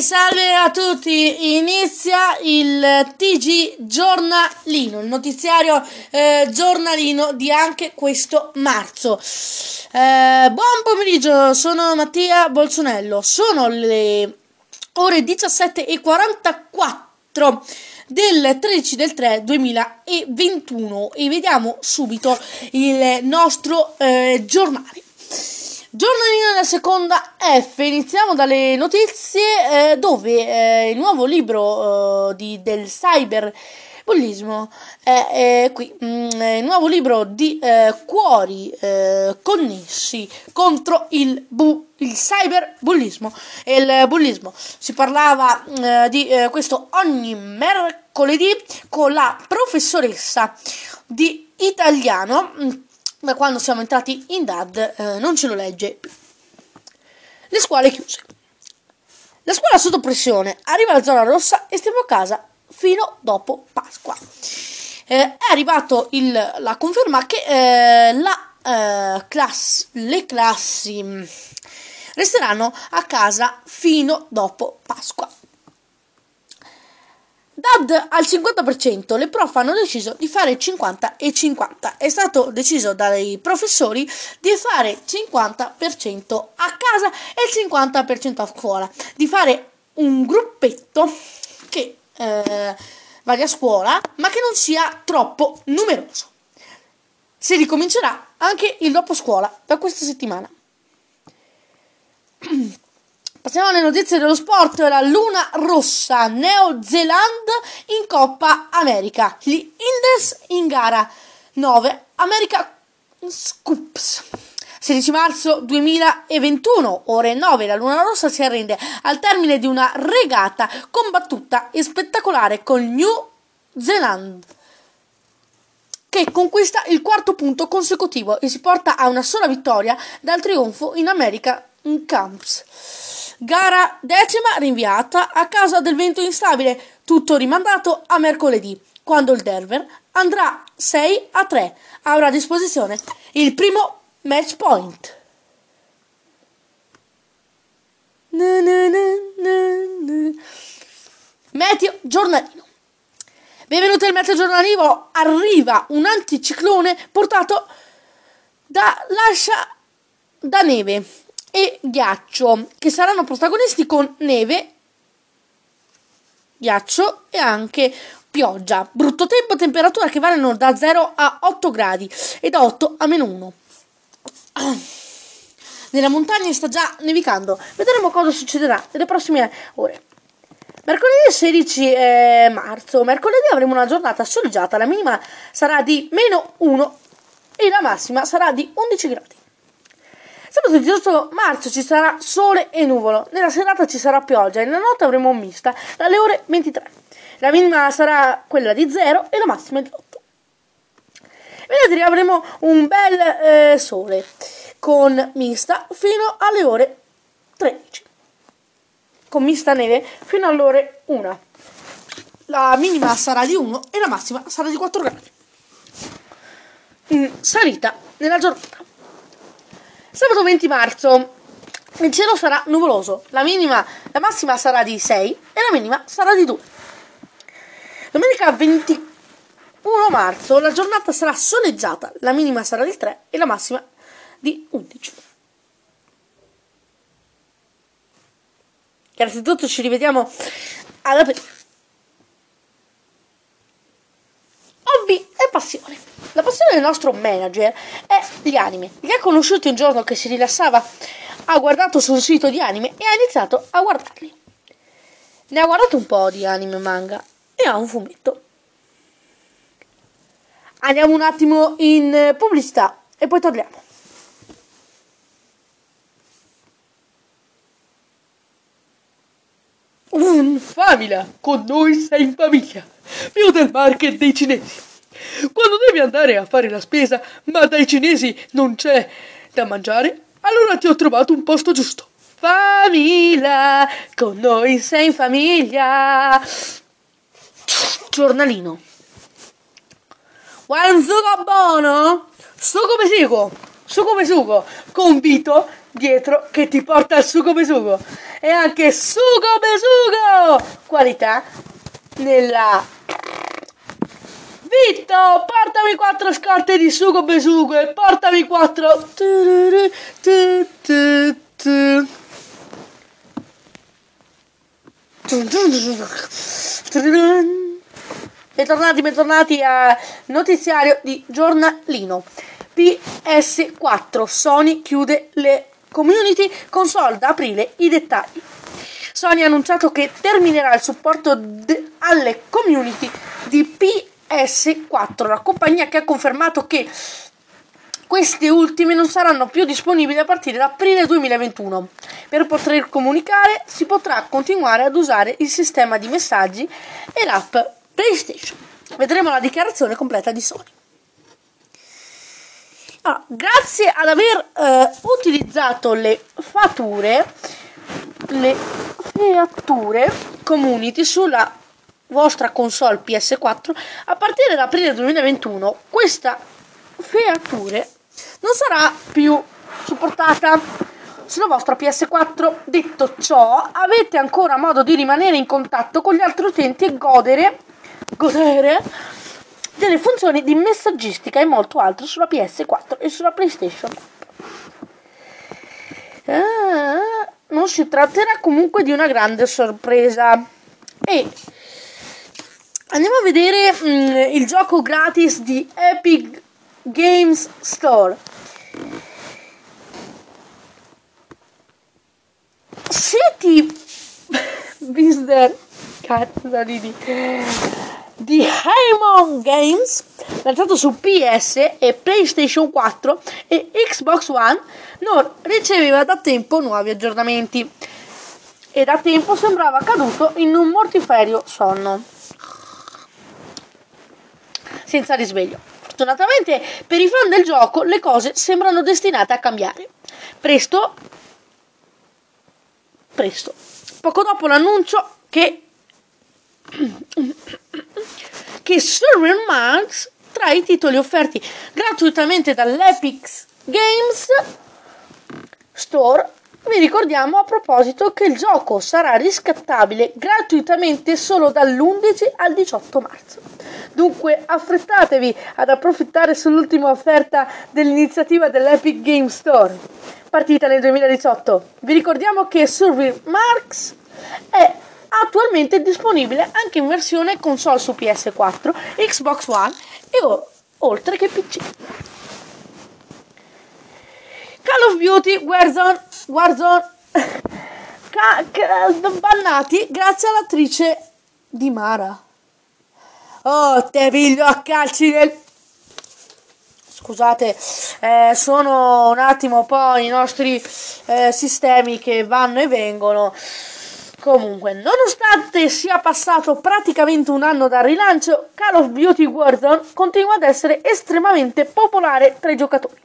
Salve a tutti. Inizia il TG giornalino, il notiziario eh, giornalino di anche questo marzo. Eh, buon pomeriggio, sono Mattia Bolsonello. Sono le ore 17.44 del 13 del 3 2021 e vediamo subito il nostro eh, giornale. Giornalino della seconda F, iniziamo dalle notizie eh, dove eh, il nuovo libro eh, di, del cyberbullismo è, è qui, mm, il nuovo libro di eh, cuori eh, connessi contro il, bu, il cyberbullismo e il bullismo. Si parlava eh, di questo ogni mercoledì con la professoressa di italiano mm, ma quando siamo entrati in DAD eh, non ce lo legge. Le scuole chiuse. La scuola sotto pressione arriva alla zona rossa e stiamo a casa fino dopo Pasqua. Eh, è arrivato la conferma che eh, la, eh, class, le classi mm, resteranno a casa fino dopo Pasqua. DAD al 50%, le prof hanno deciso di fare 50 e 50. È stato deciso dai professori di fare 50% a casa e il 50% a scuola, di fare un gruppetto che eh, vada a scuola ma che non sia troppo numeroso. Si ricomincerà anche il dopo scuola da questa settimana. Passiamo alle notizie dello sport. La Luna Rossa, Neozelanda in Coppa America. Gli Inders in gara 9, America Scoops. 16 marzo 2021, ore 9, la Luna Rossa si arrende al termine di una regata combattuta e spettacolare con New Zealand che conquista il quarto punto consecutivo e si porta a una sola vittoria dal trionfo in America in Camps. Gara decima rinviata a causa del vento instabile, tutto rimandato a mercoledì, quando il Denver andrà 6 a 3. Avrà a disposizione il primo match point. Meteo giornalino. Benvenuti al meteo giornalivo. Arriva un anticiclone portato da lascia da neve e ghiaccio, che saranno protagonisti con neve, ghiaccio e anche pioggia. Brutto tempo, temperatura che variano da 0 a 8 gradi e da 8 a meno 1. Nella montagna sta già nevicando. Vedremo cosa succederà nelle prossime ore. Mercoledì 16 eh, marzo. Mercoledì avremo una giornata soleggiata. La minima sarà di meno 1 e la massima sarà di 11 gradi. Sabato 18 marzo ci sarà sole e nuvolo, nella serata ci sarà pioggia e nella notte avremo un mista dalle ore 23. La minima sarà quella di 0 e la massima di 8. Venerdì avremo un bel eh, sole con mista fino alle ore 13. Con mista neve fino alle ore 1. La minima sarà di 1 e la massima sarà di 4 gradi. In salita nella giornata. Sabato 20 marzo il cielo sarà nuvoloso, la, minima, la massima sarà di 6 e la minima sarà di 2. Domenica 21 marzo la giornata sarà soleggiata, la minima sarà di 3 e la massima di 11. Grazie a tutti, ci rivediamo alla prima. Hobby e passione. La passione del nostro manager è gli anime. Li ha conosciuti un giorno che si rilassava, ha guardato sul sito di anime e ha iniziato a guardarli. Ne ha guardato un po' di anime manga e ha un fumetto. Andiamo un attimo in pubblicità e poi torniamo. Un famiglia, con noi sei in famiglia. Più del market dei cinesi. Quando devi andare a fare la spesa, ma dai cinesi non c'è da mangiare, allora ti ho trovato un posto giusto. Famiglia, con noi sei in famiglia. Giornalino. Vuoi un sugo buono? Sugo come sugo, sugo come sugo, con Vito dietro che ti porta al sugo besugo e anche sugo besugo qualità nella Vitto portami quattro scorte di sugo besugo e portami quattro Bentornati, bentornati a notiziario di giornalino. PS4 Sony chiude le community console da aprile i dettagli. Sony ha annunciato che terminerà il supporto d- alle community di PS4, la compagnia che ha confermato che queste ultime non saranno più disponibili a partire da aprile 2021. Per poter comunicare si potrà continuare ad usare il sistema di messaggi e l'app PlayStation. Vedremo la dichiarazione completa di Sony. Allora, grazie ad aver eh, utilizzato le fatture, le feature community sulla vostra console PS4, a partire da aprile 2021 questa feature non sarà più supportata sulla vostra PS4. Detto ciò, avete ancora modo di rimanere in contatto con gli altri utenti e godere, godere delle funzioni di messaggistica e molto altro sulla PS4 e sulla PlayStation. Ah, non si tratterà comunque di una grande sorpresa. E andiamo a vedere mm, il gioco gratis di Epic Games Store. Siete Mister cazzo di di Haemon Games lanciato su PS e PlayStation 4 e Xbox One non riceveva da tempo nuovi aggiornamenti e da tempo sembrava caduto in un mortiferio sonno senza risveglio. Fortunatamente per i fan del gioco le cose sembrano destinate a cambiare. Presto, presto, poco dopo l'annuncio che che Server Max tra i titoli offerti gratuitamente dall'Epic Games Store vi ricordiamo a proposito che il gioco sarà riscattabile gratuitamente solo dall'11 al 18 marzo. Dunque affrettatevi ad approfittare sull'ultima offerta dell'iniziativa dell'Epic Game Store, partita nel 2018. Vi ricordiamo che Survey Marks è attualmente disponibile anche in versione console su PS4, Xbox One e o- oltre che PC. Call of Duty Warzone, Warzone ca- ca- bannati grazie all'attrice di Mara. Oh, te piglio a calci nel... Scusate, eh, sono un attimo poi i nostri eh, sistemi che vanno e vengono. Comunque, nonostante sia passato praticamente un anno dal rilancio, Call of Duty Warzone continua ad essere estremamente popolare tra i giocatori.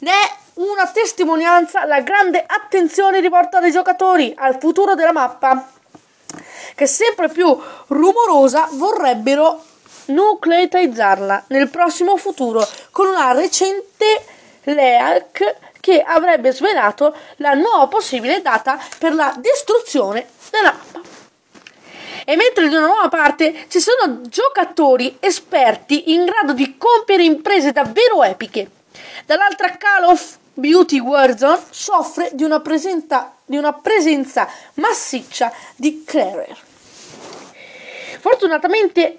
Ne è una testimonianza la grande attenzione rivolta dai giocatori al futuro della mappa che sempre più rumorosa vorrebbero nucleatizzarla nel prossimo futuro con una recente leak che avrebbe svelato la nuova possibile data per la distruzione della mappa. E mentre da una nuova parte ci sono giocatori esperti in grado di compiere imprese davvero epiche, dall'altra Call of Beauty Warzone soffre di una, di una presenza massiccia di Clarer. Fortunatamente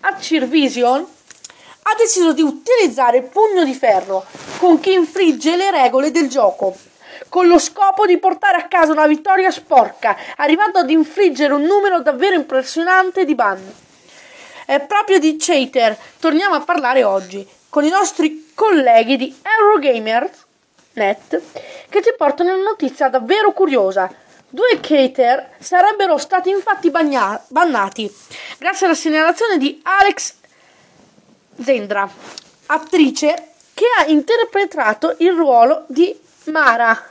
Acirvision ha deciso di utilizzare il pugno di ferro con chi infligge le regole del gioco, con lo scopo di portare a casa una vittoria sporca, arrivando ad infliggere un numero davvero impressionante di ban. È proprio di Chater torniamo a parlare oggi, con i nostri colleghi di Eurogamer.net, che ci portano una notizia davvero curiosa. Due cater sarebbero stati infatti bagna- bannati grazie alla segnalazione di Alex Zendra, attrice che ha interpretato il ruolo di Mara.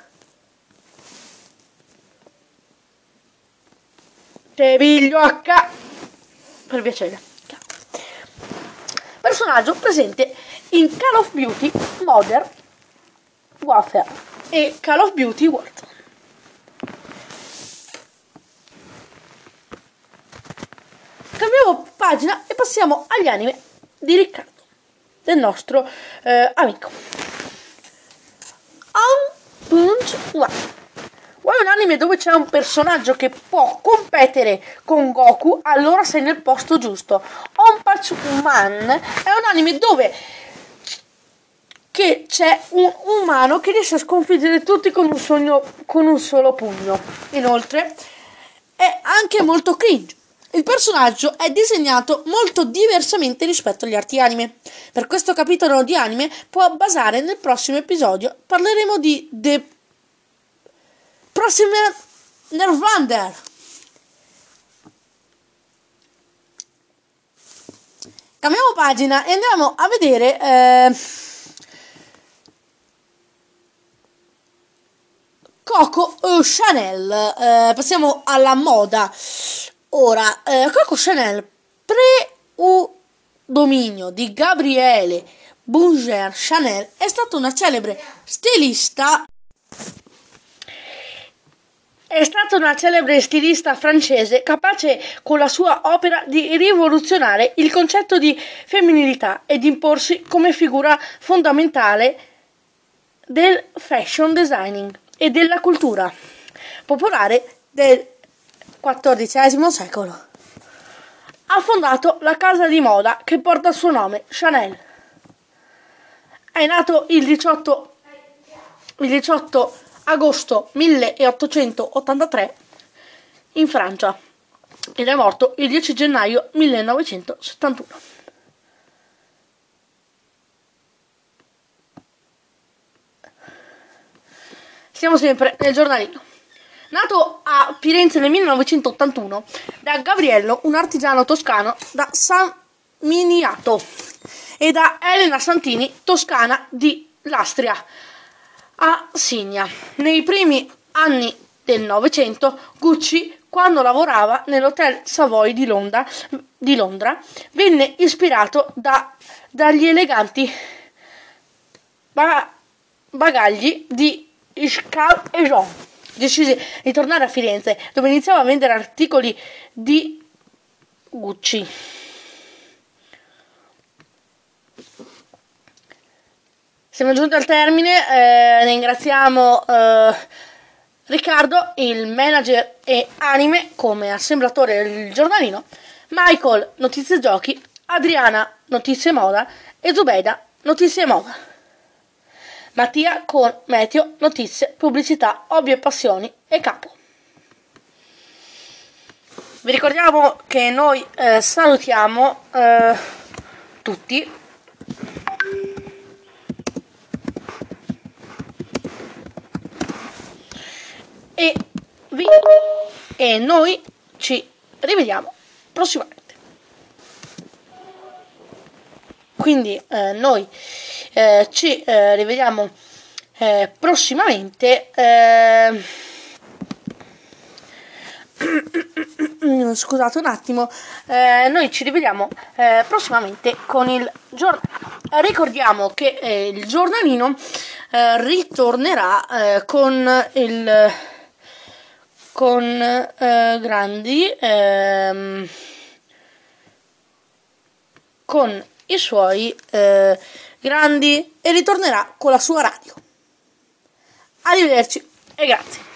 Te piglio H per piacere. Personaggio presente in Call of Duty Modern Warfare. e Call of Duty Warzone. Cambiamo pagina e passiamo agli anime di Riccardo, del nostro eh, amico. On Punch One. Vuoi un anime dove c'è un personaggio che può competere con Goku? Allora sei nel posto giusto. On Punch Man è un anime dove che c'è un umano che riesce a sconfiggere tutti con un, sogno, con un solo pugno. Inoltre è anche molto cringe. Il personaggio è disegnato molto diversamente rispetto agli altri anime. Per questo capitolo di anime può basare nel prossimo episodio. Parleremo di The Prossima Nervander. Cambiamo pagina e andiamo a vedere eh, Coco Chanel. Eh, passiamo alla moda. Ora, eh, Coco Chanel pre-dominio di Gabriele Bouger Chanel è stata una celebre stilista è stata una celebre stilista francese capace con la sua opera di rivoluzionare il concetto di femminilità e di imporsi come figura fondamentale del fashion designing e della cultura popolare del XIV secolo. Ha fondato la casa di moda che porta il suo nome, Chanel. È nato il 18, il 18 agosto 1883 in Francia ed è morto il 10 gennaio 1971. Siamo sempre nel giornalino. Nato a Firenze nel 1981 da Gabriello, un artigiano toscano da San Miniato, e da Elena Santini, toscana di Lastria a Signa. Nei primi anni del Novecento, Gucci, quando lavorava nell'Hotel Savoy di Londra, di Londra venne ispirato da, dagli eleganti bagagli di Iscal e Jean. Decise di tornare a Firenze, dove iniziava a vendere articoli di Gucci. Siamo giunti al termine, eh, ringraziamo eh, Riccardo, il manager e anime come assemblatore del giornalino, Michael, notizie giochi, Adriana, notizie moda e Zubeda, notizie moda. Mattia con Meteo, notizie, pubblicità, hobby e passioni e capo. Vi ricordiamo che noi eh, salutiamo eh, tutti e, vi, e noi ci rivediamo prossimamente. Quindi eh, noi eh, ci eh, rivediamo eh, prossimamente. Eh, scusate un attimo, eh, noi ci rivediamo eh, prossimamente con il giornale. Ricordiamo che eh, il giornalino ritornerà con il con grandi ehm, con i suoi eh, grandi e ritornerà con la sua radio. Arrivederci e grazie.